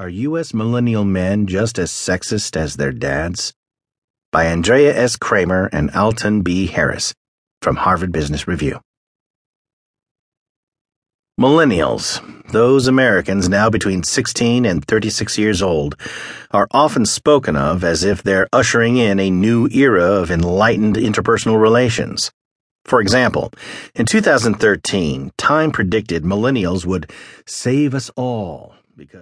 Are U.S. Millennial Men Just as Sexist as Their Dads? By Andrea S. Kramer and Alton B. Harris from Harvard Business Review. Millennials, those Americans now between 16 and 36 years old, are often spoken of as if they're ushering in a new era of enlightened interpersonal relations. For example, in 2013, Time predicted millennials would save us all because